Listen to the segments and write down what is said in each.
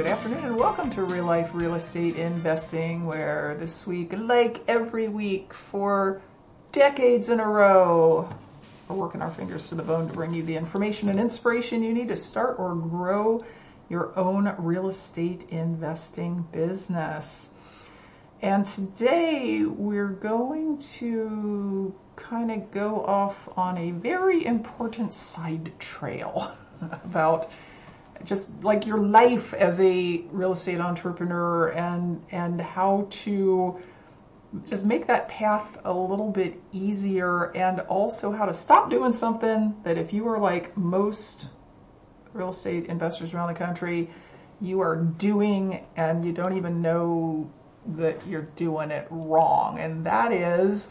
Good afternoon and welcome to Real Life Real Estate Investing, where this week, like every week for decades in a row, we're working our fingers to the bone to bring you the information and inspiration you need to start or grow your own real estate investing business. And today we're going to kind of go off on a very important side trail about just like your life as a real estate entrepreneur and and how to just make that path a little bit easier and also how to stop doing something that if you are like most real estate investors around the country you are doing and you don't even know that you're doing it wrong. And that is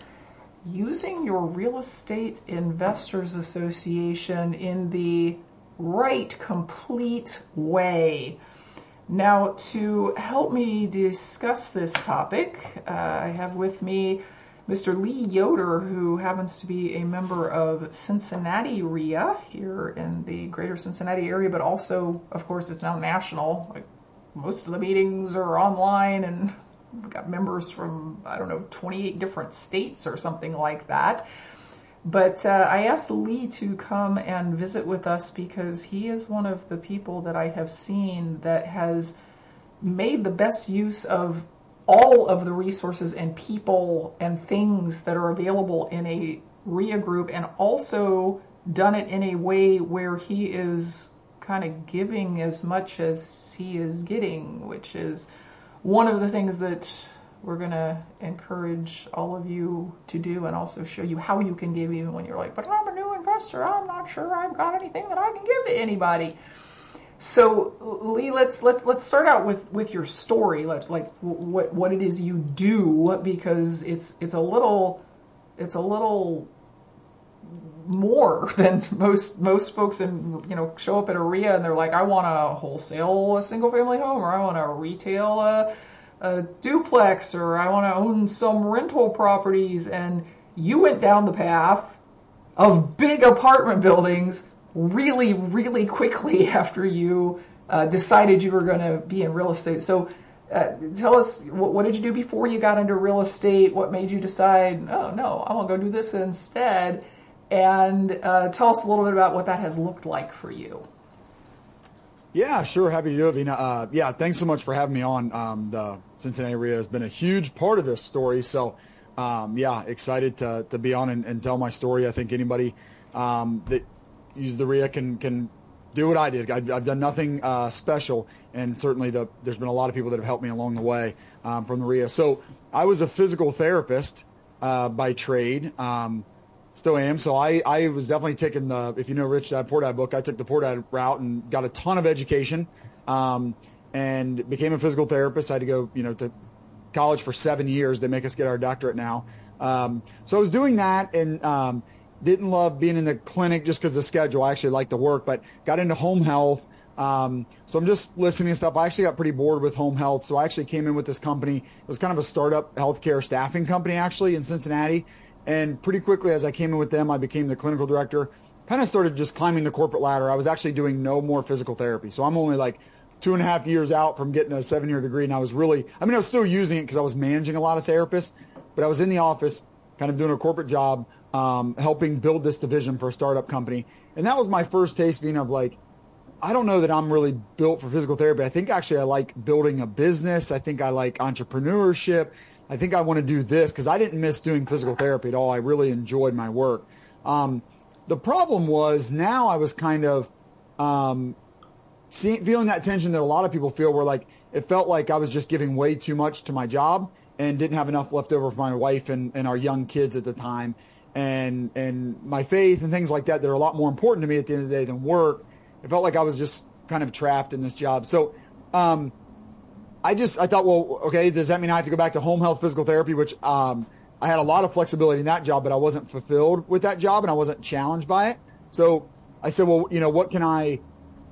using your real estate investors association in the right, complete way. Now, to help me discuss this topic, uh, I have with me Mr. Lee Yoder, who happens to be a member of Cincinnati RIA here in the greater Cincinnati area, but also, of course, it's now national. Like most of the meetings are online and we've got members from, I don't know, 28 different states or something like that. But uh, I asked Lee to come and visit with us because he is one of the people that I have seen that has made the best use of all of the resources and people and things that are available in a RIA group and also done it in a way where he is kind of giving as much as he is getting, which is one of the things that we're going to encourage all of you to do and also show you how you can give even when you're like, but I'm a new investor. I'm not sure I've got anything that I can give to anybody. So Lee, let's let's let's start out with with your story, like like what what it is you do because it's it's a little it's a little more than most most folks and you know show up at a REIA and they're like I want to wholesale a single family home or I want to retail a a duplex or I want to own some rental properties and you went down the path of big apartment buildings really, really quickly after you uh, decided you were going to be in real estate. So uh, tell us, what, what, did you do before you got into real estate? What made you decide, oh no, I want to go do this instead? And uh, tell us a little bit about what that has looked like for you. Yeah, sure. Happy to do it, Vena. Uh, yeah, thanks so much for having me on. Um, the Cincinnati REIA has been a huge part of this story. So, um, yeah, excited to, to be on and, and, tell my story. I think anybody um, that uses the REIA can can do what I did. I've, I've done nothing uh, special, and certainly the, there's been a lot of people that have helped me along the way um, from the REIA. So, I was a physical therapist uh, by trade. Um, Still am. So I, I was definitely taking the, if you know Rich Dad Poor Dad book, I took the Poor Dad route and got a ton of education um, and became a physical therapist. I had to go, you know, to college for seven years. They make us get our doctorate now. Um, so I was doing that and um, didn't love being in the clinic just because the schedule. I actually liked the work, but got into home health. Um, so I'm just listening to stuff. I actually got pretty bored with home health. So I actually came in with this company. It was kind of a startup healthcare staffing company actually in Cincinnati. And pretty quickly, as I came in with them, I became the clinical director. Kind of started just climbing the corporate ladder. I was actually doing no more physical therapy. So I'm only like two and a half years out from getting a seven year degree. And I was really, I mean, I was still using it because I was managing a lot of therapists, but I was in the office kind of doing a corporate job, um, helping build this division for a startup company. And that was my first taste being of like, I don't know that I'm really built for physical therapy. I think actually I like building a business. I think I like entrepreneurship. I think I want to do this because I didn't miss doing physical therapy at all. I really enjoyed my work. Um, the problem was now I was kind of um, seeing, feeling that tension that a lot of people feel where like it felt like I was just giving way too much to my job and didn't have enough left over for my wife and, and our young kids at the time and and my faith and things like that that are a lot more important to me at the end of the day than work. It felt like I was just kind of trapped in this job. So um, I just I thought, well, okay, does that mean I have to go back to home health physical therapy, which um, I had a lot of flexibility in that job, but I wasn't fulfilled with that job and I wasn't challenged by it. So I said, well, you know, what can I?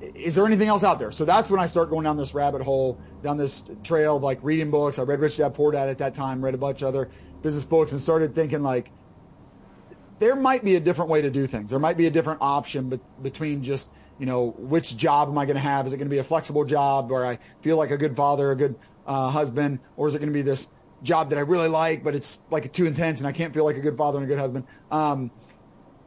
Is there anything else out there? So that's when I start going down this rabbit hole, down this trail of like reading books. I read Rich Dad Poor Dad at that time, read a bunch of other business books, and started thinking like, there might be a different way to do things. There might be a different option be- between just, you know, which job am I going to have? Is it going to be a flexible job where I feel like a good father, a good uh, husband, or is it going to be this job that I really like, but it's like too intense and I can't feel like a good father and a good husband? Um,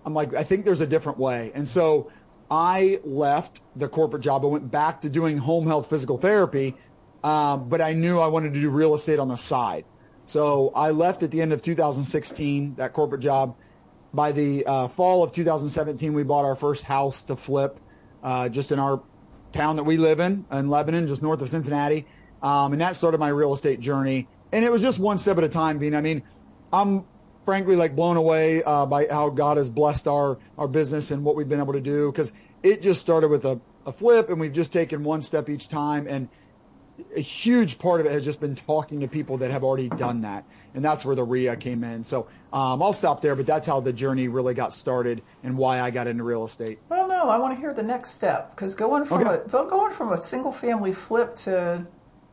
I'm like, I think there's a different way. And so I left the corporate job. I went back to doing home health physical therapy, um, but I knew I wanted to do real estate on the side. So I left at the end of 2016, that corporate job by the uh, fall of 2017, we bought our first house to flip uh, just in our town that we live in, in Lebanon, just north of Cincinnati. Um, and that started my real estate journey. And it was just one step at a time, Vena. I mean, I'm frankly like blown away uh, by how God has blessed our, our business and what we've been able to do because it just started with a, a flip and we've just taken one step each time. And a huge part of it has just been talking to people that have already done that. And that's where the RIA came in. So um, I'll stop there, but that's how the journey really got started and why I got into real estate. Well, no, I want to hear the next step because going from okay. a going from a single family flip to,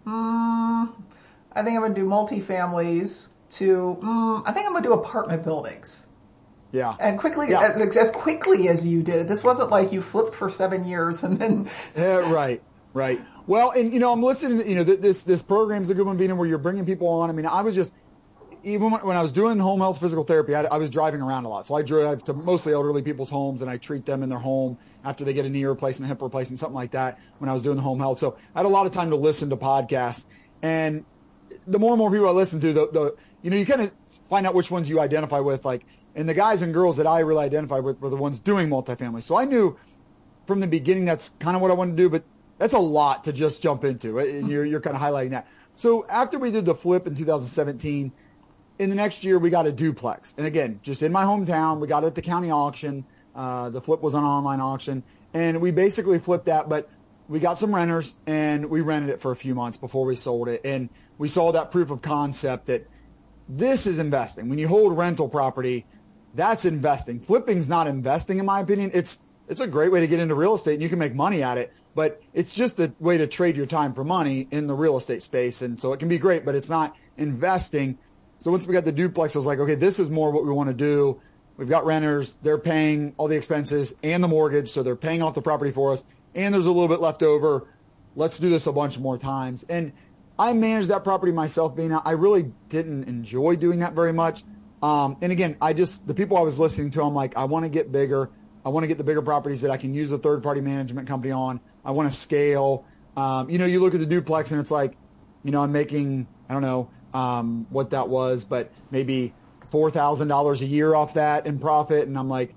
mm, I think I'm going to do multifamilies to, mm, I think I'm going to do apartment buildings. Yeah. And quickly, yeah. As, as quickly as you did. This wasn't like you flipped for seven years and then. yeah, right, right. Well, and you know, I'm listening. You know, this this program's a good one, being where you're bringing people on. I mean, I was just even when, I was doing home health physical therapy, I, I, was driving around a lot. So I drive to mostly elderly people's homes, and I treat them in their home after they get a knee replacement, hip replacement, something like that. When I was doing the home health, so I had a lot of time to listen to podcasts, and the more and more people I listen to, the, the you know, you kind of find out which ones you identify with, like. And the guys and girls that I really identified with were the ones doing multifamily. So I knew from the beginning that's kind of what I wanted to do, but that's a lot to just jump into. And you're, you're kind of highlighting that. So after we did the flip in 2017, in the next year we got a duplex. And again, just in my hometown, we got it at the county auction. Uh, the flip was an online auction. And we basically flipped that, but we got some renters and we rented it for a few months before we sold it. And we saw that proof of concept that this is investing. When you hold rental property, that's investing. Flipping's not investing in my opinion. It's, it's a great way to get into real estate and you can make money at it but it's just a way to trade your time for money in the real estate space. And so it can be great, but it's not investing. So once we got the duplex, I was like, okay, this is more what we want to do. We've got renters. They're paying all the expenses and the mortgage. So they're paying off the property for us and there's a little bit left over. Let's do this a bunch more times. And I managed that property myself Vena I really didn't enjoy doing that very much. Um, and again, I just, the people I was listening to, I'm like, I want to get bigger. I want to get the bigger properties that I can use a third party management company on. I want to scale. Um, you know, you look at the duplex and it's like, you know, I'm making, I don't know um, what that was, but maybe $4,000 a year off that in profit. And I'm like,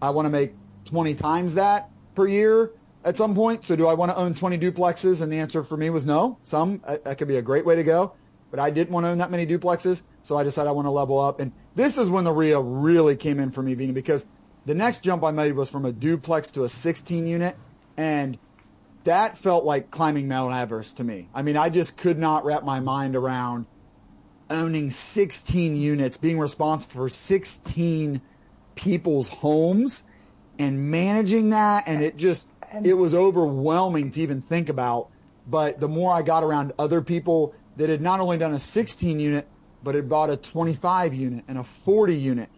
I want to make 20 times that per year at some point. So do I want to own 20 duplexes? And the answer for me was no. Some, uh, that could be a great way to go. But I didn't want to own that many duplexes. So I decided I want to level up. And this is when the RIA really came in for me, Vena because the next jump I made was from a duplex to a 16 unit. And that felt like climbing Mount Everest to me. I mean, I just could not wrap my mind around owning 16 units, being responsible for 16 people's homes and managing that. And it just, it was overwhelming to even think about. But the more I got around other people that had not only done a 16 unit, but had bought a 25 unit and a 40 unit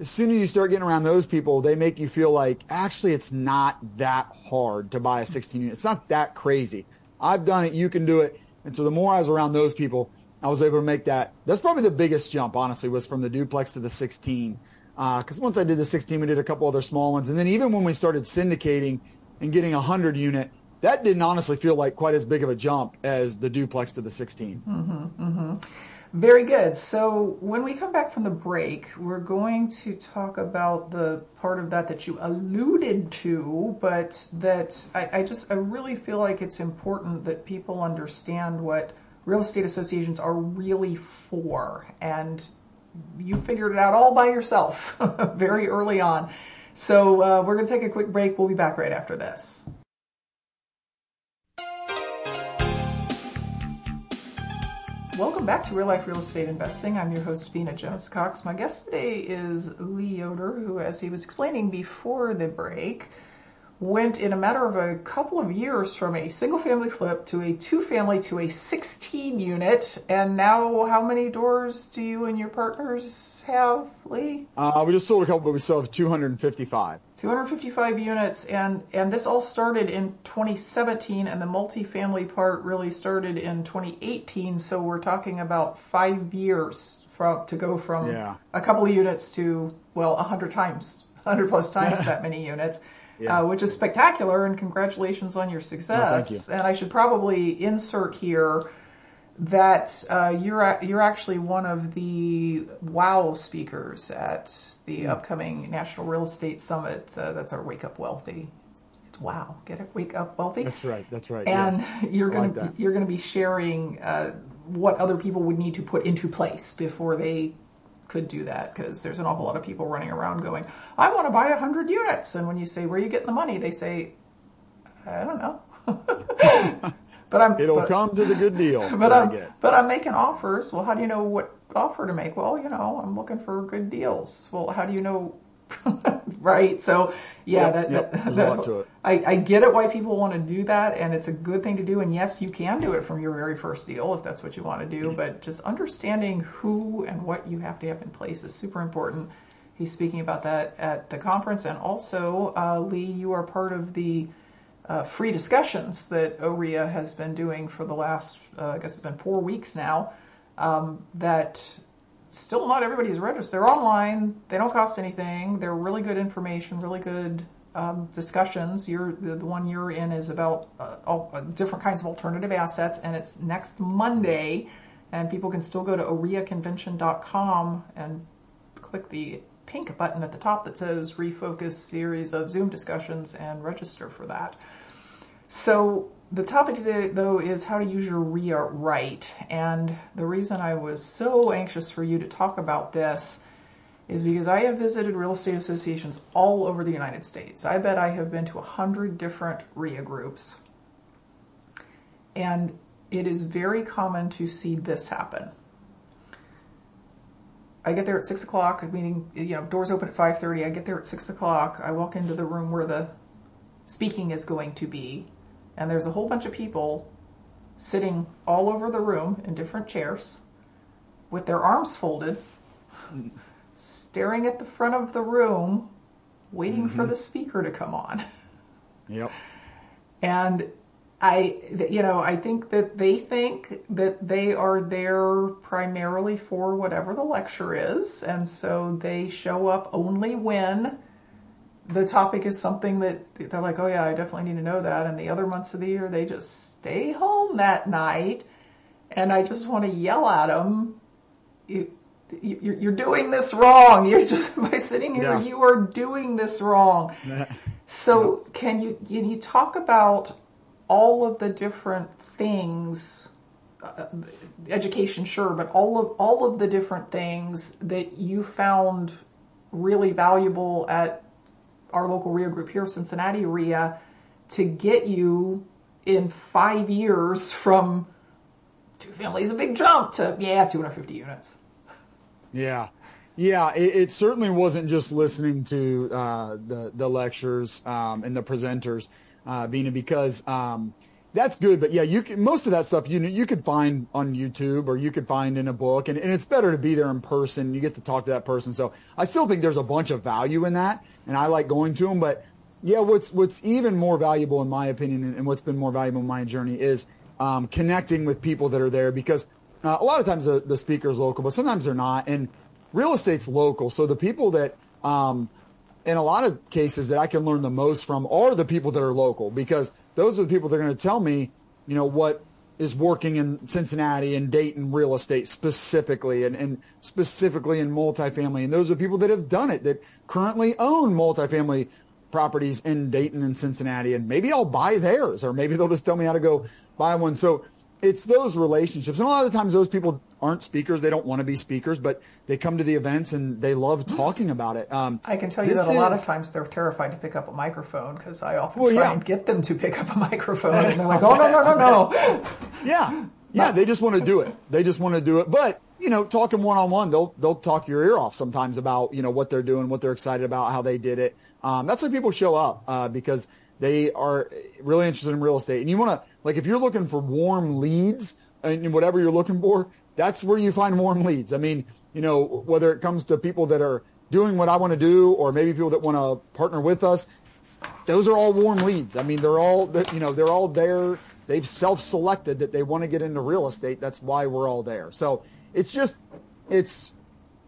as soon as you start getting around those people, they make you feel like actually it's not that hard to buy a 16 unit. It's not that crazy. I've done it. You can do it. And so the more I was around those people, I was able to make that. That's probably the biggest jump, honestly, was from the duplex to the 16. Because uh, once I did the 16, we did a couple other small ones. And then even when we started syndicating and getting a 100 unit, that didn't honestly feel like quite as big of a jump as the duplex to the 16. Mm-hmm, mm-hmm. Very good. So when we come back from the break, we're going to talk about the part of that that you alluded to, but that I, I just, I really feel like it's important that people understand what real estate associations are really for. And you figured it out all by yourself very early on. So uh, we're going to take a quick break. We'll be back right after this. Welcome back to Real Life Real Estate Investing. I'm your host, Vena Jones Cox. My guest today is Lee Yoder, who, as he was explaining before the break, went in a matter of a couple of years from a single family flip to a two family to a 16 unit. And now how many doors do you and your partners have, Lee? Uh, we just sold a couple, but we still have 255. 255 units. And, and this all started in 2017 and the multifamily part really started in 2018. So we're talking about five years from, to go from yeah. a couple of units to, well, a hundred times, hundred plus times that many units yeah. uh, which is spectacular. And congratulations on your success. you. And I should probably insert here that uh, you're you're actually one of the WOW speakers at the mm. upcoming National Real Estate Summit. Uh, that's our Wake Up Wealthy. It's wow, get it, Wake Up Wealthy. That's right. That's right. And yes. you're gonna like you're gonna be sharing uh, what other people would need to put into place before they could do that because there's an awful lot of people running around going, I want to buy a hundred units. And when you say, where are you getting the money? They say, I don't know. but I'm, it'll but, come to the good deal. But I'm, but I'm making offers. Well, how do you know what offer to make? Well, you know, I'm looking for good deals. Well, how do you know right? So yeah, yep, that, yep. that, that I, I get it why people want to do that and it's a good thing to do. And yes, you can do it from your very first deal if that's what you want to do, but just understanding who and what you have to have in place is super important. He's speaking about that at the conference and also, uh, Lee, you are part of the uh, free discussions that OREA has been doing for the last, uh, I guess it's been four weeks now, um, that still not everybody is registered. They're online. They don't cost anything. They're really good information, really good um, discussions. You're, the, the, one you're in is about uh, all, uh, different kinds of alternative assets, and it's next Monday. And people can still go to oreaconvention.com and click the pink button at the top that says refocus series of Zoom discussions and register for that. So the topic today, though, is how to use your RIA right. And the reason I was so anxious for you to talk about this is because I have visited real estate associations all over the United States. I bet I have been to a hundred different RIA groups. And it is very common to see this happen. I get there at six o'clock, meaning, you know, doors open at 5.30. I get there at six o'clock. I walk into the room where the speaking is going to be and there's a whole bunch of people sitting all over the room in different chairs with their arms folded, staring at the front of the room, waiting mm-hmm. for the speaker to come on. Yep. And I, you know, I think that they think that they are there primarily for whatever the lecture is. And so they show up only when the topic is something that they're like, oh yeah, I definitely need to know that. And the other months of the year, they just stay home that night. And I just want to yell at them. You, you, are doing this wrong. You're just by sitting here, yeah. you are doing this wrong. so can you can you talk about all of the different things? Uh, education, sure, but all of all of the different things that you found really valuable at our local RIA group here, Cincinnati RIA, to get you in five years from two families a big jump to, yeah, 250 units. Yeah. Yeah, it, it certainly wasn't just listening to uh, the the lectures um, and the presenters, uh, Vena, because um, that's good. But yeah, you can, most of that stuff you you could find on YouTube or you could find in a book, and, and it's better to be there in person. You get to talk to that person. So I still think there's a bunch of value in that, and I like going to them. But yeah, what's what's even more valuable in my opinion, and what's been more valuable in my journey is um, connecting with people that are there because uh, a lot of times the, the speaker is local, but sometimes they're not, and real estate's local. So the people that um, in a lot of cases that I can learn the most from are the people that are local because those are the people that are going to tell me, you know, what is working in Cincinnati and Dayton real estate specifically and, and specifically in multifamily. And those are people that have done it, that currently own multifamily properties in Dayton and Cincinnati. And maybe I'll buy theirs or maybe they'll just tell me how to go buy one. So it's those relationships. And a lot of times those people aren't speakers. They don't want to be speakers, but they come to the events and they love talking about it. Um, I can tell you that a lot of times they're terrified to pick up a microphone because I often well, try yeah. and get them to pick up a microphone and they're like, oh, no, no, no, no. yeah. Yeah. They just want to do it. They just want to do it. But, you know, talking one on one, they'll, they'll talk your ear off sometimes about, you know, what they're doing, what they're excited about, how they did it. Um, that's why people show up, uh, because they are really interested in real estate. And you want to, like, if you're looking for warm leads and whatever you're looking for, that's where you find warm leads. I mean, you know, whether it comes to people that are doing what I want to do or maybe people that want to partner with us, those are all warm leads. I mean, they're all, you know, they're all there. They've self-selected that they want to get into real estate. That's why we're all there. So it's just, it's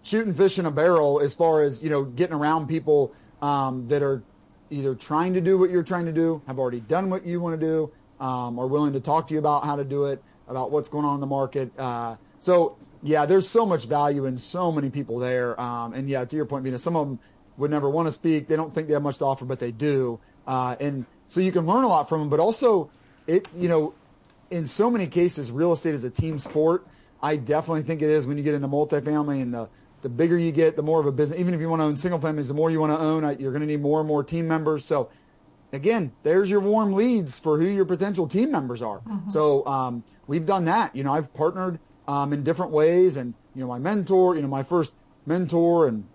shooting fish in a barrel as far as, you know, getting around people um, that are either trying to do what you're trying to do, have already done what you want to do, um, are willing to talk to you about how to do it, about what's going on in the market. Uh, so yeah, there's so much value in so many people there. Um, and yeah, to your point, Vena, some of them would never want to speak. They don't think they have much to offer, but they do. Uh, and so you can learn a lot from them, but also it, you know, in so many cases, real estate is a team sport. I definitely think it is when you get into multifamily and the, the bigger you get, the more of a business, even if you want to own single families, the more you want to own, you're going to need more and more team members. So again, there's your warm leads for who your potential team members are. Mm-hmm. So, um, we've done that. You know, I've partnered um, in different ways. And, you know, my mentor, you know, my first mentor and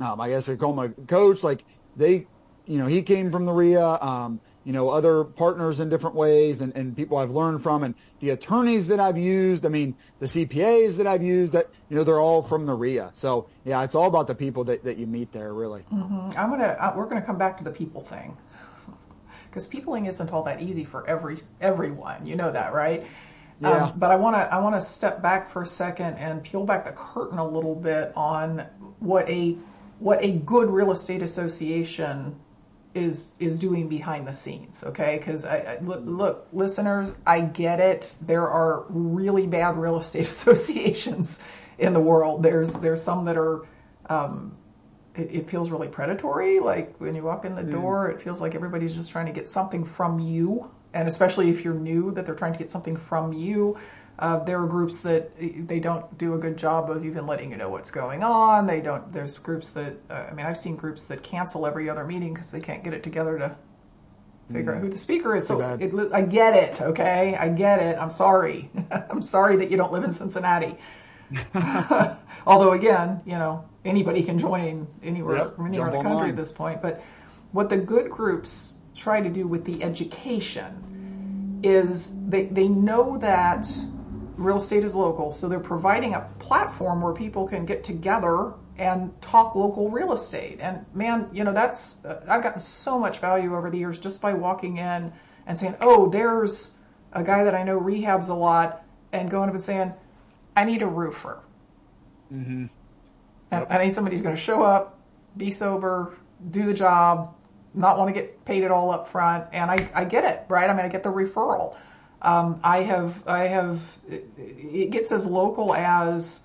um, I guess I call my coach, like they, you know, he came from the RIA, um, you know, other partners in different ways and, and people I've learned from and the attorneys that I've used. I mean, the CPAs that I've used that, you know, they're all from the RIA. So yeah, it's all about the people that, that you meet there really. Mm-hmm. I'm to, uh, we're going to come back to the people thing because peopling isn't all that easy for every, everyone. You know that, right? Yeah. Um, but I want to I want to step back for a second and peel back the curtain a little bit on what a what a good real estate association is is doing behind the scenes. Okay, because I, I, look, look, listeners, I get it. There are really bad real estate associations in the world. There's there's some that are. Um, it, it, feels really predatory. Like when you walk in the mm. door, it feels like everybody's just trying to get something from you and especially if you're new, that they're trying to get something from you. Uh, there are groups that they don't do a good job of even letting you know what's going on. They don't. There's groups that uh, I mean, I've seen groups that cancel every other meeting because they can't get it together to figure mm. out who the speaker is. So it, I get it. Okay, I get it. I'm sorry. I'm sorry that you don't live in Cincinnati. Although again, you know, anybody can join anywhere, yep, anywhere in the country online. at this point. But what the good groups try to do with the education is they, they know that real estate is local, so they're providing a platform where people can get together and talk local real estate. And man, you know, that's, uh, I've gotten so much value over the years just by walking in and saying, oh, there's a guy that I know rehabs a lot and going up and saying, I need a roofer. Mm-hmm. Yep. I need somebody who's going to show up, be sober, do the job, not want to get paid it all up front. And I, I get it, right? I mean, I get the referral. Um, I have, I have, it gets as local as,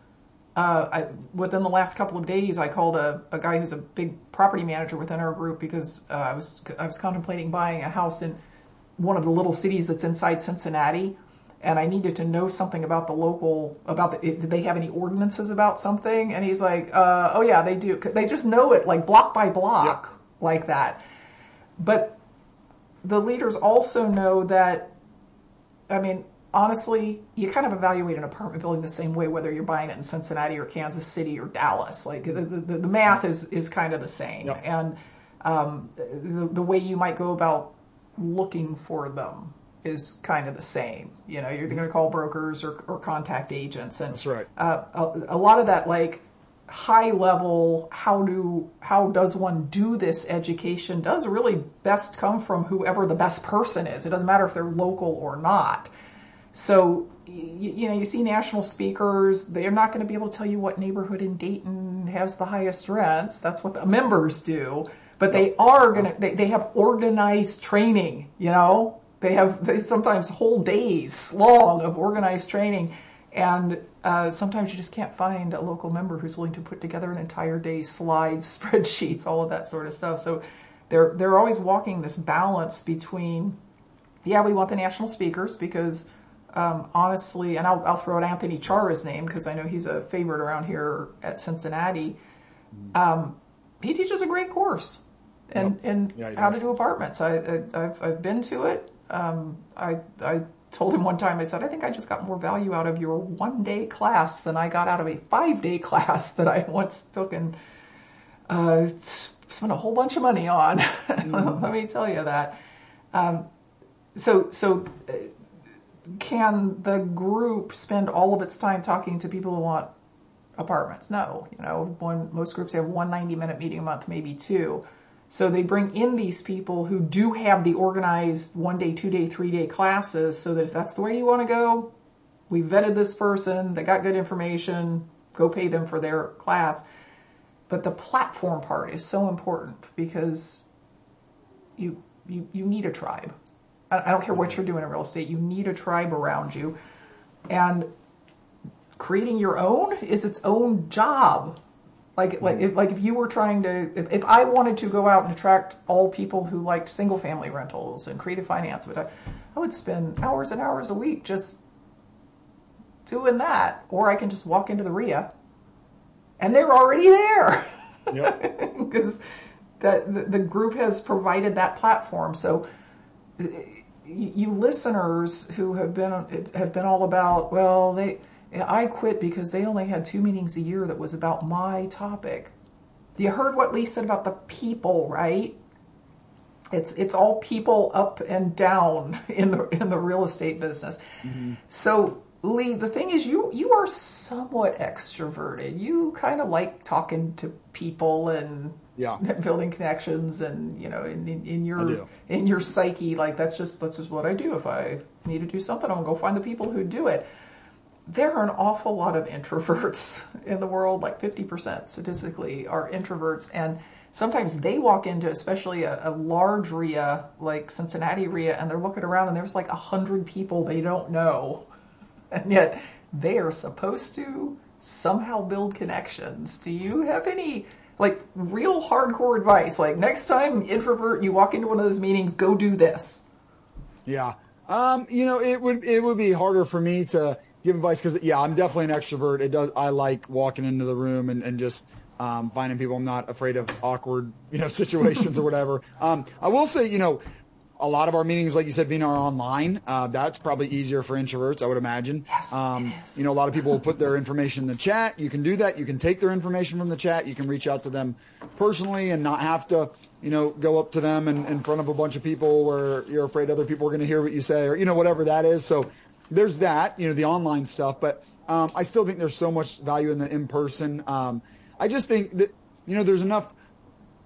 uh, I, within the last couple of days, I called a, a guy who's a big property manager within our group because uh, I was I was contemplating buying a house in one of the little cities that's inside Cincinnati, and I needed to know something about the local about the did they have any ordinances about something? And he's like, uh, oh yeah, they do. They just know it like block by block yep. like that. But the leaders also know that, I mean, honestly, you kind of evaluate an apartment building the same way whether you're buying it in Cincinnati or Kansas City or Dallas. Like the, the, the math is, is kind of the same. Yep. And um, the, the way you might go about looking for them is kind of the same. You know, you're going to call brokers or, or contact agents. And That's right. Uh, a, a lot of that, like, high level how do how does one do this education does really best come from whoever the best person is. It doesn't matter if they're local or not. So you, you know, you see national speakers, they're not going to be able to tell you what neighborhood in Dayton has the highest rents. That's what the members do. But they are going to, they, they have organized training, you know? They have they sometimes whole days long of organized training. And uh, sometimes you just can't find a local member who's willing to put together an entire day slides, spreadsheets, all of that sort of stuff. So they're they're always walking this balance between, yeah, we want the national speakers because um, honestly, and I'll, I'll throw out Anthony Chara's name because I know he's a favorite around here at Cincinnati. Um, he teaches a great course and, yep. and yeah, how to do apartments. I, I, have I've been to it. Um, I, I told him one time, I said, I think I just got more value out of your one day class than I got out of a five day class that I once took and, uh, spent a whole bunch of money on. Mm-hmm. Let me tell you that. Um, so, so uh, can the group spend all of its time talking to people who want apartments? No, you know, one, most groups have one 90 minute meeting a month, maybe two. So they bring in these people who do have the organized one day, two day, three day classes so that if that's the way you want to go, we vetted this person, they got good information, go pay them for their class. But the platform part is so important because you, you, you need a tribe. I don't care what you're doing in real estate. You need a tribe around you. And creating your own is its own job. Like, like, mm-hmm. if, like if you were trying to, if, if I wanted to go out and attract all people who liked single family rentals and creative finance, but I, I would spend hours and hours a week just doing that. Or I can just walk into the RIA and they're already there. Because yep. that the, the group has provided that platform. So you listeners who have been have been all about well they I quit because they only had two meetings a year that was about my topic. You heard what Lee said about the people, right? It's it's all people up and down in the in the real estate business. Mm-hmm. So Lee, the thing is, you you are somewhat extroverted. You kind of like talking to people and yeah. building connections and you know in, in, in your in your psyche like that's just that's just what I do if I need to do something I'm gonna go find the people who do it there are an awful lot of introverts in the world like 50% statistically are introverts and sometimes they walk into especially a, a large RIA like Cincinnati RIA and they're looking around and there's like a hundred people they don't know and yet they are supposed to somehow build connections do you have any like real hardcore advice. Like next time introvert, you walk into one of those meetings, go do this. Yeah. Um, you know, it would, it would be harder for me to give advice because yeah, I'm definitely an extrovert. It does, I like walking into the room and, and just, um, finding people. I'm not afraid of awkward, you know, situations or whatever. Um, I will say, you know, a lot of our meetings, like you said, Vena are online. Uh, that's probably easier for introverts, I would imagine. Yes, um, You know, a lot of people will put their information in the chat. You can do that. You can take their information from the chat. You can reach out to them personally and not have to, you know, go up to them in, in front of a bunch of people where you're afraid other people are going to hear what you say or, you know, whatever that is. So there's that, you know, the online stuff. But um, I still think there's so much value in the in-person. Um, I just think that, you know, there's enough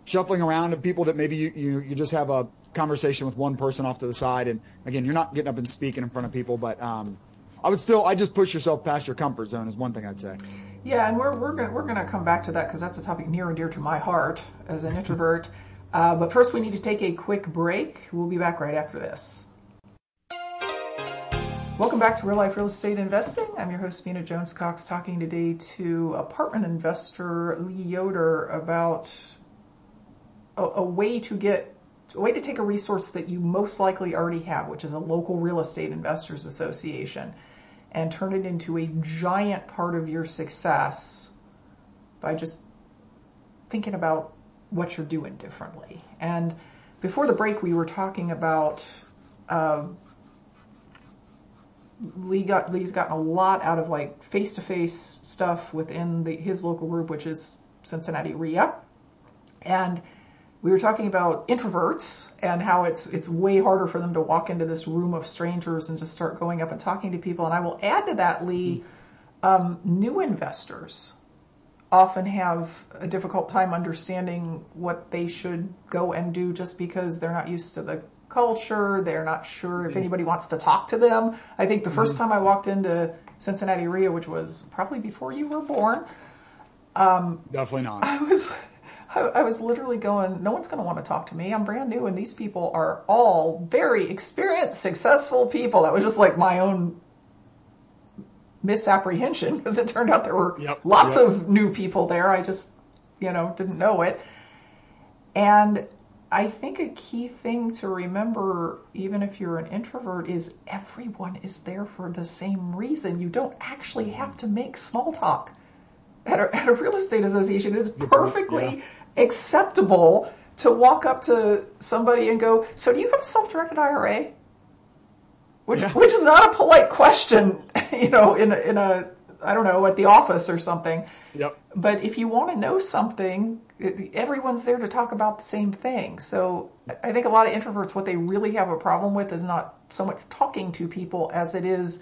shuffling around of people that maybe you, you, you just have a conversation with one person off to the side. And again, you're not getting up and speaking in front of people, but, um, I would still, I just push yourself past your comfort zone is one thing I'd say. Yeah, and we're, we're gonna, we're gonna come back to that because that's a topic near and dear to my heart as an introvert. Uh, but first we need to take a quick break. We'll be back right after this. Welcome back to Real Life Real Estate Investing. I'm your host, Vena Jones Cox, talking today to apartment investor Lee Yoder about a, a way to get a way to take a resource that you most likely already have, which is a local real estate investors association, and turn it into a giant part of your success by just thinking about what you're doing differently. And before the break, we were talking about uh, Lee got Lee's gotten a lot out of like face-to-face stuff within the, his local group, which is Cincinnati RIA, and we were talking about introverts and how it's it's way harder for them to walk into this room of strangers and just start going up and talking to people. And I will add to that, Lee, um, new investors often have a difficult time understanding what they should go and do just because they're not used to the culture. They're not sure if anybody wants to talk to them. I think the 1st mm-hmm. time I walked into Cincinnati REIA, which was probably before you were born, um, Definitely not. I was I, I was literally going, no one's going to want to talk to me. I'm brand new, and these people are all very experienced, successful people. That was just like my own misapprehension because it turned out there were Yep, lots yep. of new people there. I just, you know, didn't know it. And I think a key thing to remember, even if you're an introvert, is everyone is there for the same reason. You don't actually have to make small talk at a, at a real estate association. It's perfectly acceptable to walk up to somebody and go, "So do you have a self-directed IRA?" Which Yeah. which is not a polite question, you know, in a, in a I don't know at the office or something. Yep. But if you want to know something, everyone's there to talk about the same thing. So I think a lot of introverts, what they really have a problem with is not so much talking to people as it is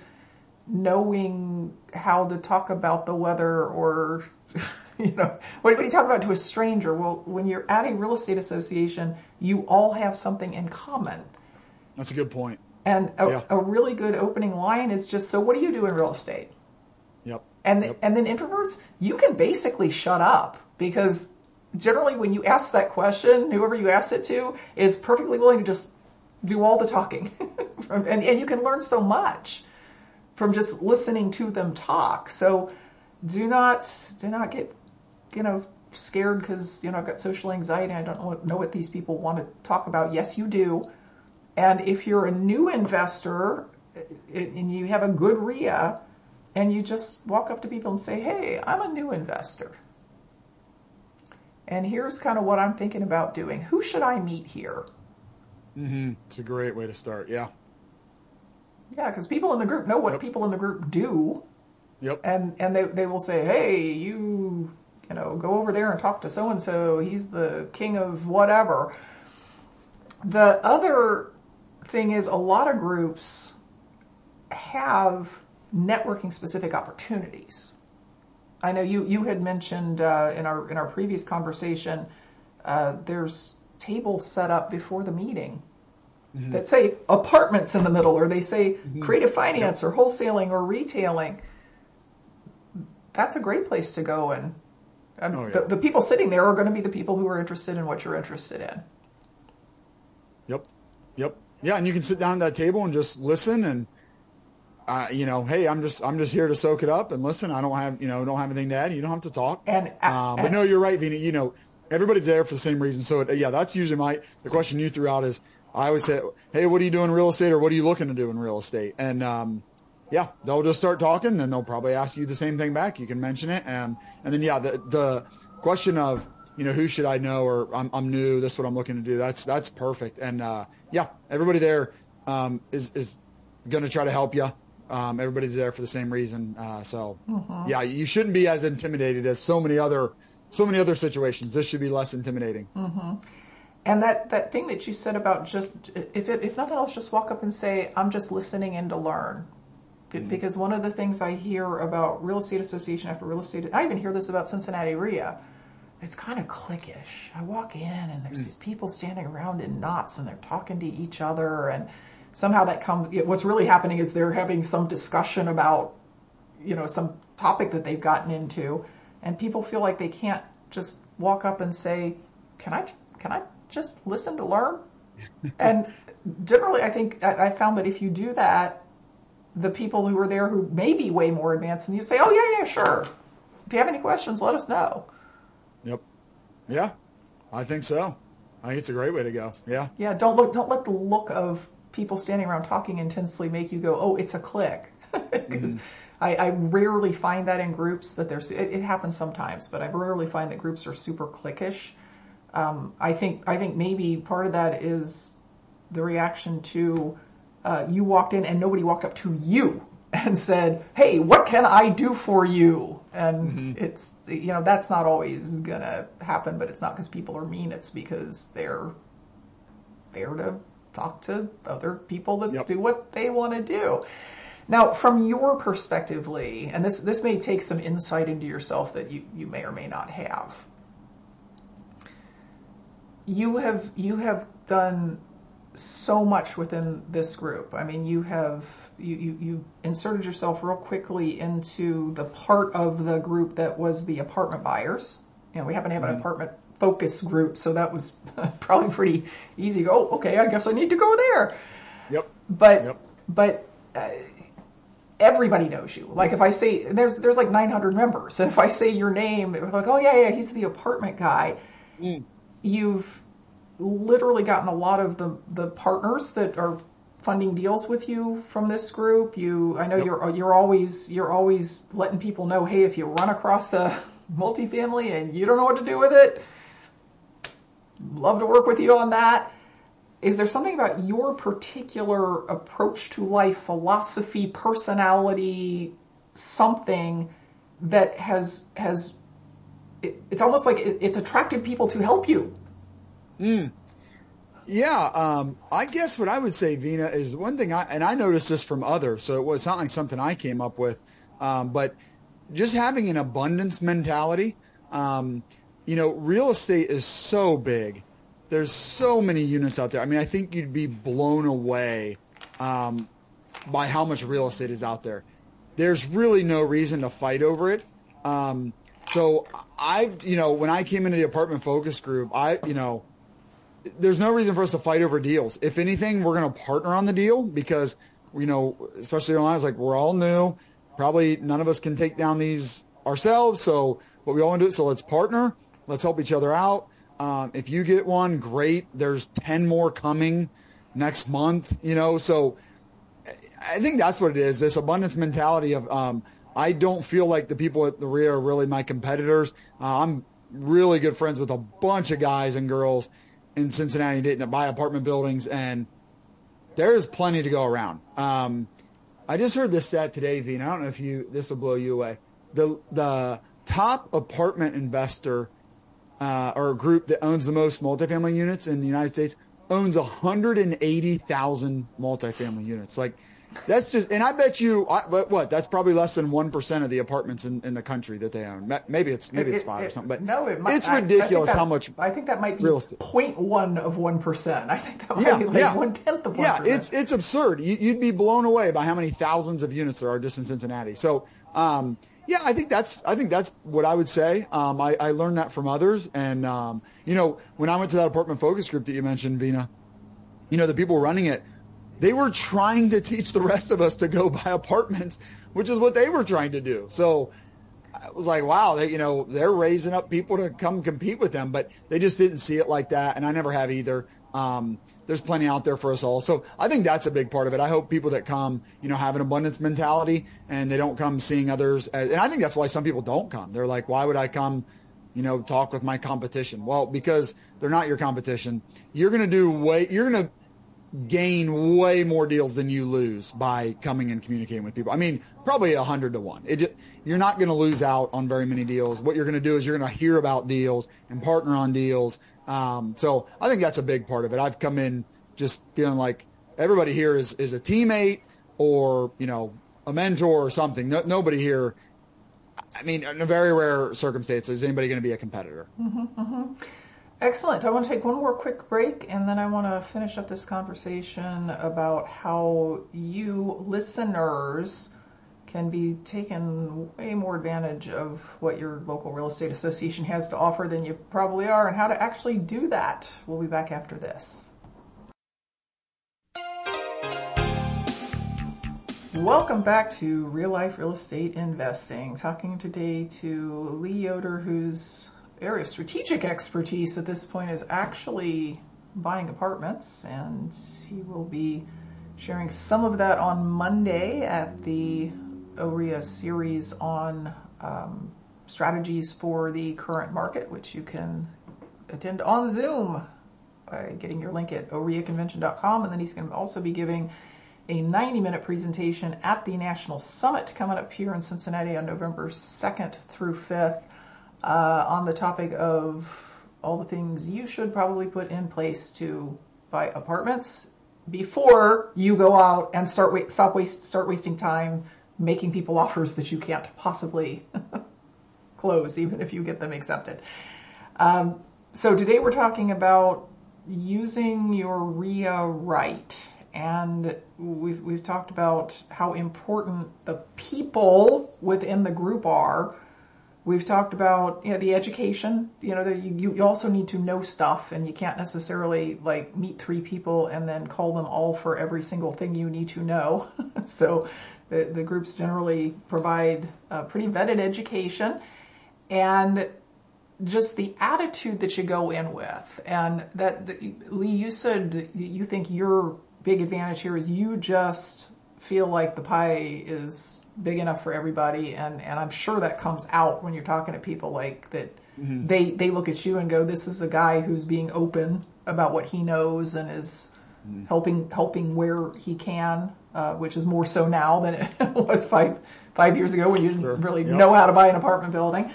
knowing how to talk about the weather or, you know, what, do you talk about to a stranger? Well, when you're at a real estate association, you all have something in common. That's a good point. And a, Yeah. a really good opening line is just, so what do you do in real estate? And Yep. and then introverts, you can basically shut up because generally when you ask that question, whoever you ask it to is perfectly willing to just do all the talking. and and you can learn so much from just listening to them talk. So do not do not get you know scared because you know I've got social anxiety. I don't know, know what these people want to talk about. Yes, you do. And if you're a new investor eh, eh, and you have a good RIA, and you just walk up to people and say, "Hey, I'm a new investor." And here's kind of what I'm thinking about doing. Who should I meet here? Mm-hmm. It's a great way to start. Yeah. Yeah, because people in the group know what Yep. people in the group do. Yep. and and they they will say, "Hey, you you know, go over there and talk to so and so. He's the king of whatever." The other thing is a lot of groups have networking specific opportunities. I know you you had mentioned uh, in our in our previous conversation uh, there's tables set up before the meeting that say apartments in the middle, or they say creative finance, or wholesaling, or retailing that's a great place to go and um, Oh, yeah. the, the people sitting there are going to be the people who are interested in what you're interested in. Yep. Yep. Yeah, and you can sit down at that table and just listen and uh, you know, hey, I'm just I'm just here to soak it up and listen. I don't have you know don't have anything to add. You don't have to talk. And, uh, um, but and- no, you're right, Vena. You know, everybody's there for the same reason. So it, yeah, that's usually my the question you threw out is I always say, hey, what are you doing in real estate, or what are you looking to do in real estate? And um, yeah, they'll just start talking, then they'll probably ask you the same thing back. You can mention it, and and then yeah, the the question of you know who should I know or I'm I'm new, this is what I'm looking to do. That's that's perfect, and uh, yeah, everybody there um, is is going to try to help you. Um, everybody's there for the same reason, uh, so yeah, you shouldn't be as intimidated as so many other so many other situations. This should be less intimidating. And that, that thing that you said about just, if it, if nothing else, just walk up and say, I'm just listening in to learn. Be- Because one of the things I hear about real estate association after real estate, I even hear this about Cincinnati RIA. It's kind of cliquish. I walk in and there's these people standing around in knots and they're talking to each other and somehow that comes, what's really happening is they're having some discussion about you know, some topic that they've gotten into and people feel like they can't just walk up and say, can I, can I just listen to learn? and generally I think I, I found that if you do that, the people who are there who may be way more advanced than you say, oh yeah, yeah, sure. If you have any questions, let us know. Yep. Yeah, I think so. I think it's a great way to go. Yeah. Yeah, don't look, don't let the look of people standing around talking intensely make you go, oh, it's a clique. 'Cause I, I rarely find that in groups that there's, it, it happens sometimes, but I rarely find that groups are super cliquish. Um, I think, I think maybe part of that is the reaction to, uh, you walked in and nobody walked up to you and said, hey, what can I do for you? And it's, you know, that's not always gonna happen, but it's not because people are mean, it's because they're there to talk to other people that Yep. do what they want to do. Now, from your perspective, Lee, and this this may take some insight into yourself that you, you may or may not have. You have you have done so much within this group. I mean, you have you, you, you inserted yourself real quickly into the part of the group that was the apartment buyers. You know, we happen to have an mm-hmm. apartment focus group, so that was probably pretty easy. Go, oh, okay, I guess I need to go there. Yep. But yep. but uh, everybody knows you. Like if I say there's there's like 900 members, and if I say your name, like, oh yeah, yeah, he's the apartment guy. Mm. You've literally gotten a lot of the the partners that are funding deals with you from this group. You, I know yep. you're you're always you're always letting people know, hey, if you run across a multifamily and you don't know what to do with it, love to work with you on that. Is there something about your particular approach to life, philosophy, personality, something that has has it, it's almost like it, it's attracted people to help you? Mm. Yeah, um, I guess what I would say, Vena, is one thing I, and I noticed this from others, so it was not like something I came up with, um, but just having an abundance mentality. Um, you know, real estate is so big. There's so many units out there. I mean, I think you'd be blown away, um, by how much real estate is out there. There's really no reason to fight over it. Um, so I, you know, when I came into the apartment focus group, I, you know, there's no reason for us to fight over deals. If anything, we're going to partner on the deal because, you know, especially online, it's like we're all new. Probably none of us can take down these ourselves. So what we all want to do, so let's partner. Let's help each other out. Um, if you get one, great. There's 10 more coming next month, you know, so I think that's what it is. This abundance mentality of, um, I don't feel like the people at the rear are really my competitors. Uh, I'm really good friends with a bunch of guys and girls in Cincinnati Dayton that buy apartment buildings, and there's plenty to go around. Um, I just heard this stat today, Veen. I don't know if you this will blow you away. The the top apartment investor uh, or a group that owns the most multifamily units in the United States owns 180,000 multifamily units. Like that's just, and I bet you, I, but what? That's probably less than one percent of the apartments in, in the country that they own. Maybe it's maybe it's five it, or something. But no, it might, it's ridiculous I, I how much. I think that might be real estate. 0.1 of one percent. I think that might yeah, be like yeah. one tenth of one. Yeah, it's it's absurd. You, would be blown away by how many thousands of units there are just in Cincinnati. So, um, yeah, I think that's I think that's what I would say. Um, I, I learned that from others, and um, you know, when I went to that apartment focus group that you mentioned, Vena, you know, the people running it they were trying to teach the rest of us to go buy apartments, which is what they were trying to do. So I was like, wow, they, you know, they're raising up people to come compete with them, but they just didn't see it like that. And I never have either. Um, there's plenty out there for us all. So I think that's a big part of it. I hope people that come, you know, have an abundance mentality and they don't come seeing others. As, and I think that's why some people don't come. They're like, why would I come, you know, talk with my competition? Well, because they're not your competition. You're going to do way, you're going to, gain way more deals than you lose by coming and communicating with people. I mean, probably a hundred to one. Just, you're not going to lose out on very many deals. What you're going to do is you're going to hear about deals and partner on deals. Um, so I think that's a big part of it. I've come in just feeling like everybody here is, is a teammate or, you know, a mentor or something. No, nobody here, I mean, in a very rare circumstance, is anybody going to be a competitor. Mm-hmm, mm-hmm. Excellent. I want to take one more quick break and then I want to finish up this conversation about how you listeners can be taken way more advantage of what your local real estate association has to offer than you probably are and how to actually do that. We'll be back after this. Welcome back to Real Life Real Estate Investing. Talking today to Lee Yoder, who's area of strategic expertise at this point is actually buying apartments, and he will be sharing some of that on Monday at the OREA series on um, strategies for the current market, which you can attend on Zoom by getting your link at oreaconvention.com. And then he's going to also be giving a 90 minute presentation at the National Summit coming up here in Cincinnati on November 2nd through 5th uh, on the topic of all the things you should probably put in place to buy apartments before you go out and start wait, stop waste start wasting time making people offers that you can't possibly close even if you get them accepted. Um, so today we're talking about using your REIA right. And we've, we've talked about how important the people within the group are. We've talked about you know, the education. You know, you, you also need to know stuff, and you can't necessarily like meet three people and then call them all for every single thing you need to know. so the, the groups generally provide a pretty vetted education, and just the attitude that you go in with. And that, the, Lee, you said you think your big advantage here is you just feel like the pie is big enough for everybody. And, and I'm sure that comes out when you're talking to people like that. Mm-hmm. They, they look at you and go, this is a guy who's being open about what he knows and is mm-hmm. helping, helping where he can, uh, which is more so now than it was five, five years ago when you didn't sure. really yep. know how to buy an apartment building.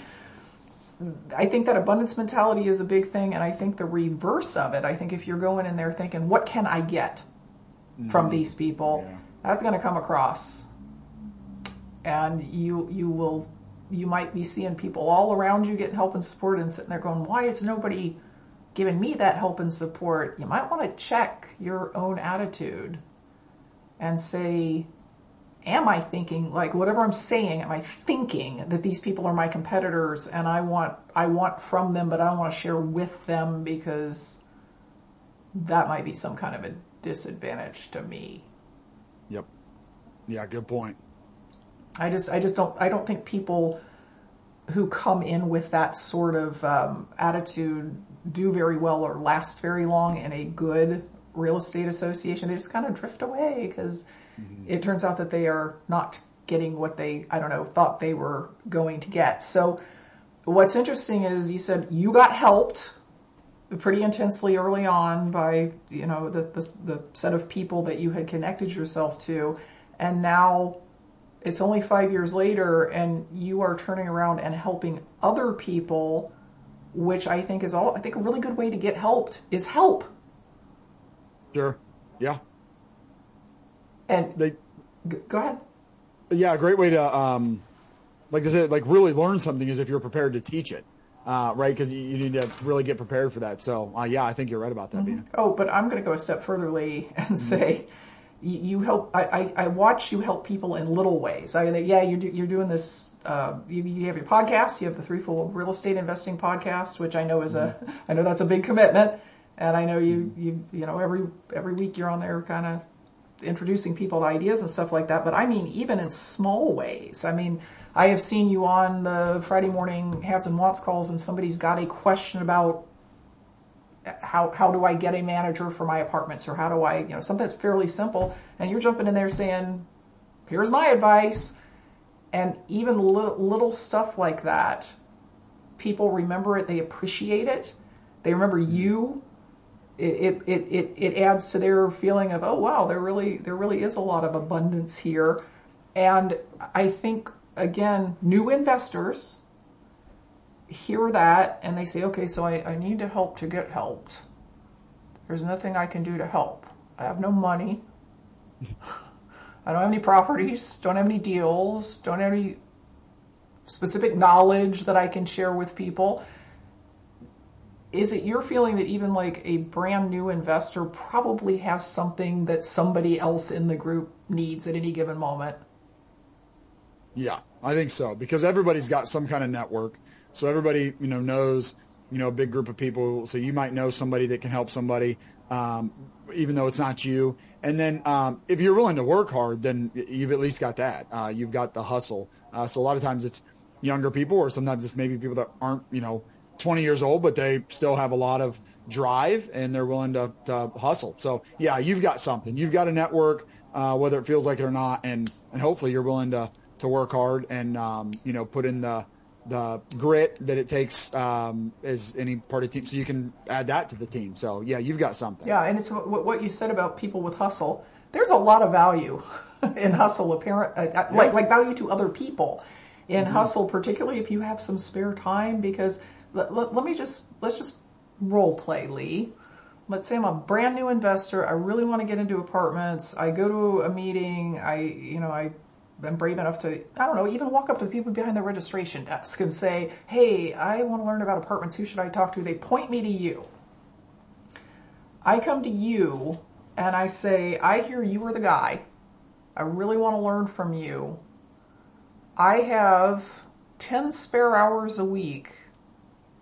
I think that abundance mentality is a big thing, and I think the reverse of it. I think if you're going in there thinking, "What can I get mm-hmm. from these people?" Yeah. That's going to come across, and you you will you might be seeing people all around you getting help and support, and sitting there going, "Why is nobody giving me that help and support?" You might want to check your own attitude and say, am I thinking like whatever I'm saying, am I thinking that these people are my competitors and I want I want from them but I want to share with them because that might be some kind of a disadvantage to me. Yep. Yeah, good point. I just I just don't I don't think people who come in with that sort of um, attitude do very well or last very long in a good real estate association. They just kind of drift away because mm-hmm. it turns out that they are not getting what they, I don't know, thought they were going to get. So what's interesting is you said you got helped pretty intensely early on by, you know, the, the, the set of people that you had connected yourself to. And now it's only five years later and you are turning around and helping other people, which I think is all, I think a really good way to get helped is help. Sure. Yeah. And they go ahead. Yeah, a great way to um, like I said, like really learn something is if you're prepared to teach it. Uh, right, because you, you, need to really get prepared for that. So, uh, yeah, I think you're right about that, mm-hmm. Oh, but I'm going to go a step further, Lee, and mm-hmm. say you, you help. I, I, I, watch you help people in little ways. I mean, yeah, you're do, you're doing this. Uh, you, you, have your podcast. You have the Threefold Real Estate Investing podcast, which I know is mm-hmm. a. I know that's a big commitment, and I know you mm-hmm. you you know every every week you're on there kind of introducing people to ideas and stuff like that, but I mean even in small ways. I mean, I have seen you on the Friday morning haves and wants calls and somebody's got a question about how how do I get a manager for my apartments or how do I, you know, something that's fairly simple and you're jumping in there saying, here's my advice. And even little, little stuff like that, people remember it, they appreciate it. They remember you it, it, it, it adds to their feeling of, oh wow, there really, there really is a lot of abundance here. And I think, again, new investors hear that and they say, okay, so I, I need to help to get helped. There's nothing I can do to help. I have no money. I don't have any properties, don't have any deals, don't have any specific knowledge that I can share with people is it your feeling that even like a brand new investor probably has something that somebody else in the group needs at any given moment? Yeah, I think so because everybody's got some kind of network. So everybody, you know, knows, you know, a big group of people. So you might know somebody that can help somebody, um, even though it's not you. And then, um, if you're willing to work hard, then you've at least got that. Uh, you've got the hustle. Uh, so a lot of times it's younger people or sometimes it's maybe people that aren't, you know, 20 years old, but they still have a lot of drive and they're willing to, to hustle. So yeah, you've got something. You've got a network, uh, whether it feels like it or not, and and hopefully you're willing to to work hard and um, you know put in the the grit that it takes um, as any part of the team, so you can add that to the team. So yeah, you've got something. Yeah, and it's what you said about people with hustle. There's a lot of value in hustle, apparent uh, uh, like like value to other people in mm-hmm. hustle, particularly if you have some spare time because let, let, let me just, let's just role play, Lee. Let's say I'm a brand new investor. I really want to get into apartments. I go to a meeting. I, you know, I am brave enough to, I don't know, even walk up to the people behind the registration desk and say, Hey, I want to learn about apartments. Who should I talk to? They point me to you. I come to you and I say, I hear you are the guy. I really want to learn from you. I have 10 spare hours a week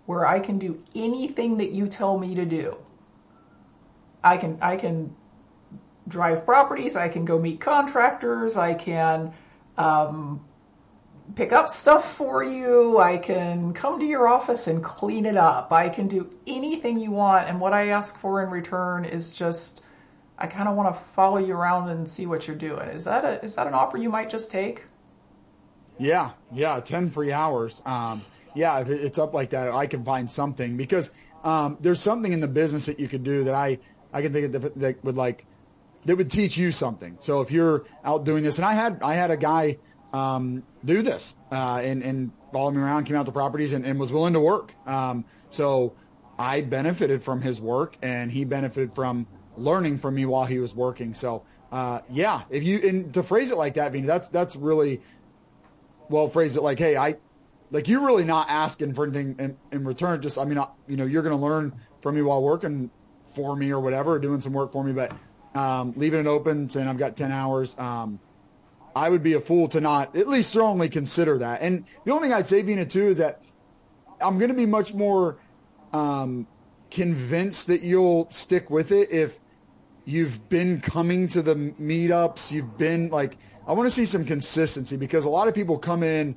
where I can do anything that you tell me to do. I can, I can drive properties, I can go meet contractors, I can, um, pick up stuff for you. I can come to your office and clean it up. I can do anything you want. And what I ask for in return is just, I kind of want to follow you around and see what you're doing. Is that a, is that an offer you might just take? Yeah. Yeah. 10 free hours. Um, yeah, if it's up like that, I can find something because, um, there's something in the business that you could do that I, I can think of that would like, that would teach you something. So if you're out doing this, and I had, I had a guy, um, do this uh, and, and follow me around, came out to properties, and, and was willing to work. Um, so I benefited from his work, and he benefited from learning from me while he was working. So uh, yeah, if you and to phrase it like that, Vena, that's that's really well phrase it like, hey, I like you're really not asking for anything in, in return. Just I mean, I, you know, you're going to learn from me while working for me or whatever, doing some work for me, but um, leaving it open, saying I've got ten hours. Um, I would be a fool to not at least strongly consider that. And the only thing I'd say, Vena, too, is that I'm going to be much more um, convinced that you'll stick with it if you've been coming to the meetups. You've been like, I want to see some consistency because a lot of people come in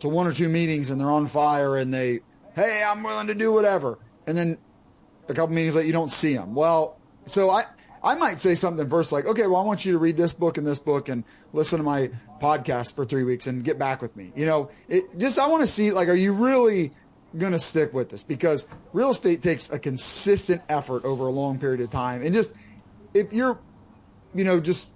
to one or two meetings and they're on fire and they, hey, I'm willing to do whatever. And then a couple meetings later, you don't see them. Well, so I, I might say something first like, okay, well, I want you to read this book and this book and listen to my podcast for three weeks and get back with me. You know, it just, I want to see, like, are you really going to stick with this? Because real estate takes a consistent effort over a long period of time. And just, if you're, you know, just,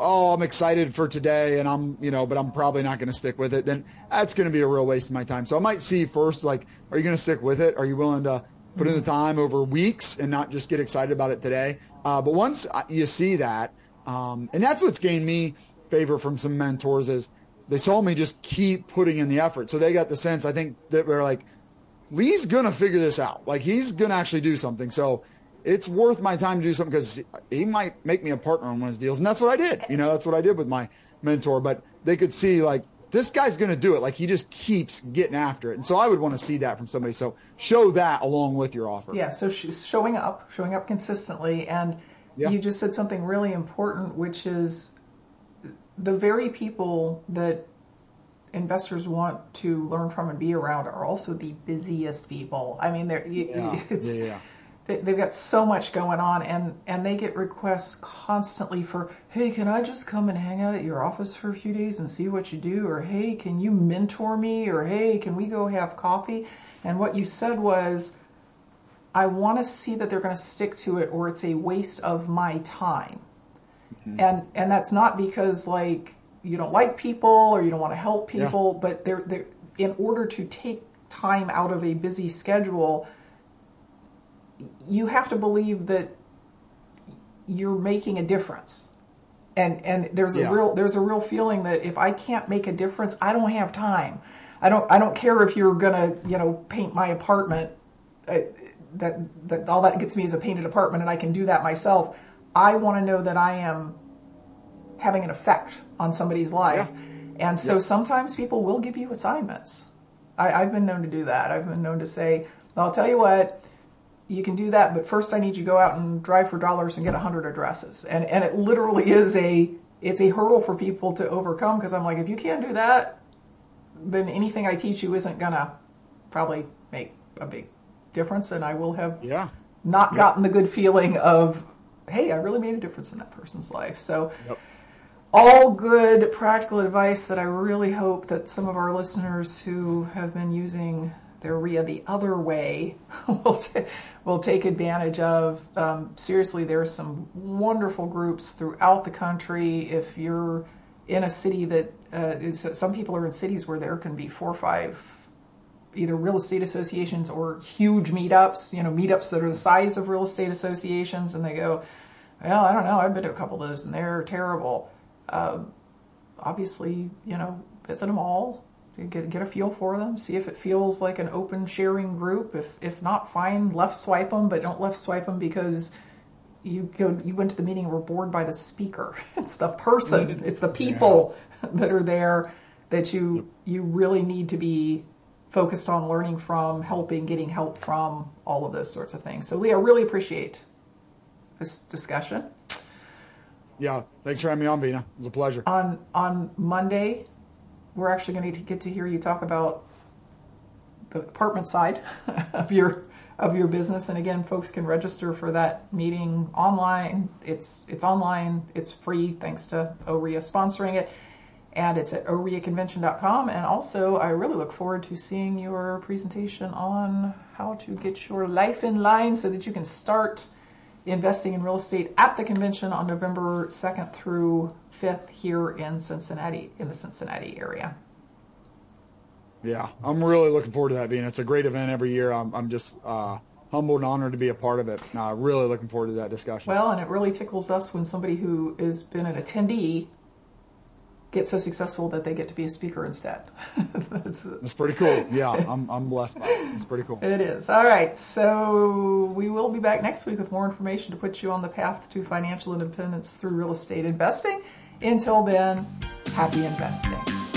oh, I'm excited for today and I'm, you know, but I'm probably not going to stick with it, then that's going to be a real waste of my time. So I might see first, like, are you going to stick with it? Are you willing to put in the time over weeks and not just get excited about it today? Uh, but once you see that, um, and that's what's gained me favor from some mentors is they saw me just keep putting in the effort. So they got the sense, I think, that we're like, Lee's gonna figure this out. Like he's gonna actually do something. So it's worth my time to do something because he might make me a partner on one of his deals. And that's what I did. You know, that's what I did with my mentor. But they could see like, this guy's going to do it. Like he just keeps getting after it. And so I would want to see that from somebody. So show that along with your offer. Yeah. So she's showing up, showing up consistently. And yeah. you just said something really important, which is the very people that investors want to learn from and be around are also the busiest people. I mean, they're, yeah. it's, yeah, they've got so much going on and, and they get requests constantly for, hey, can I just come and hang out at your office for a few days and see what you do? Or hey, can you mentor me? Or hey, can we go have coffee? And what you said was, I want to see that they're going to stick to it or it's a waste of my time. Mm-hmm. And, and that's not because like you don't like people or you don't want to help people, yeah. but they're, they're, in order to take time out of a busy schedule, you have to believe that you're making a difference. And, and there's yeah. a real, there's a real feeling that if I can't make a difference, I don't have time. I don't, I don't care if you're gonna, you know, paint my apartment. Uh, that, that all that gets me is a painted apartment and I can do that myself. I want to know that I am having an effect on somebody's life. Yeah. And so yeah. sometimes people will give you assignments. I, I've been known to do that. I've been known to say, I'll tell you what, you can do that, but first I need you to go out and drive for dollars and get a hundred addresses. And, and it literally is a, it's a hurdle for people to overcome because I'm like, if you can't do that, then anything I teach you isn't gonna probably make a big difference and I will have yeah. not yep. gotten the good feeling of, hey, I really made a difference in that person's life. So yep. all good practical advice that I really hope that some of our listeners who have been using the other way will, t- will take advantage of. Um, seriously, there are some wonderful groups throughout the country. If you're in a city that, uh, some people are in cities where there can be four or five either real estate associations or huge meetups, you know, meetups that are the size of real estate associations and they go, well, I don't know, I've been to a couple of those and they're terrible. Uh, obviously, you know, visit them all get, get a feel for them, see if it feels like an open sharing group. If, if not, fine, left swipe them, but don't left swipe them because you go, you went to the meeting and were bored by the speaker. It's the person, it's the people yeah. that are there that you, you really need to be focused on learning from, helping, getting help from, all of those sorts of things. So Leah, really appreciate this discussion. Yeah, thanks for having me on, Vena. It was a pleasure. On on Monday, we're actually going to get to hear you talk about the apartment side of your of your business. And again, folks can register for that meeting online. It's it's online. It's free thanks to OREA sponsoring it. And it's at oreaconvention.com. And also, I really look forward to seeing your presentation on how to get your life in line so that you can start investing in real estate at the convention on November 2nd through 5th here in Cincinnati, in the Cincinnati area. Yeah, I'm really looking forward to that being. It's a great event every year. I'm, I'm just uh, humbled and honored to be a part of it. Uh, really looking forward to that discussion. Well, and it really tickles us when somebody who has been an attendee get so successful that they get to be a speaker instead. That's pretty cool. Yeah, I'm, I'm blessed by it. It's pretty cool. It is. All right. So we will be back next week with more information to put you on the path to financial independence through real estate investing. Until then, happy investing.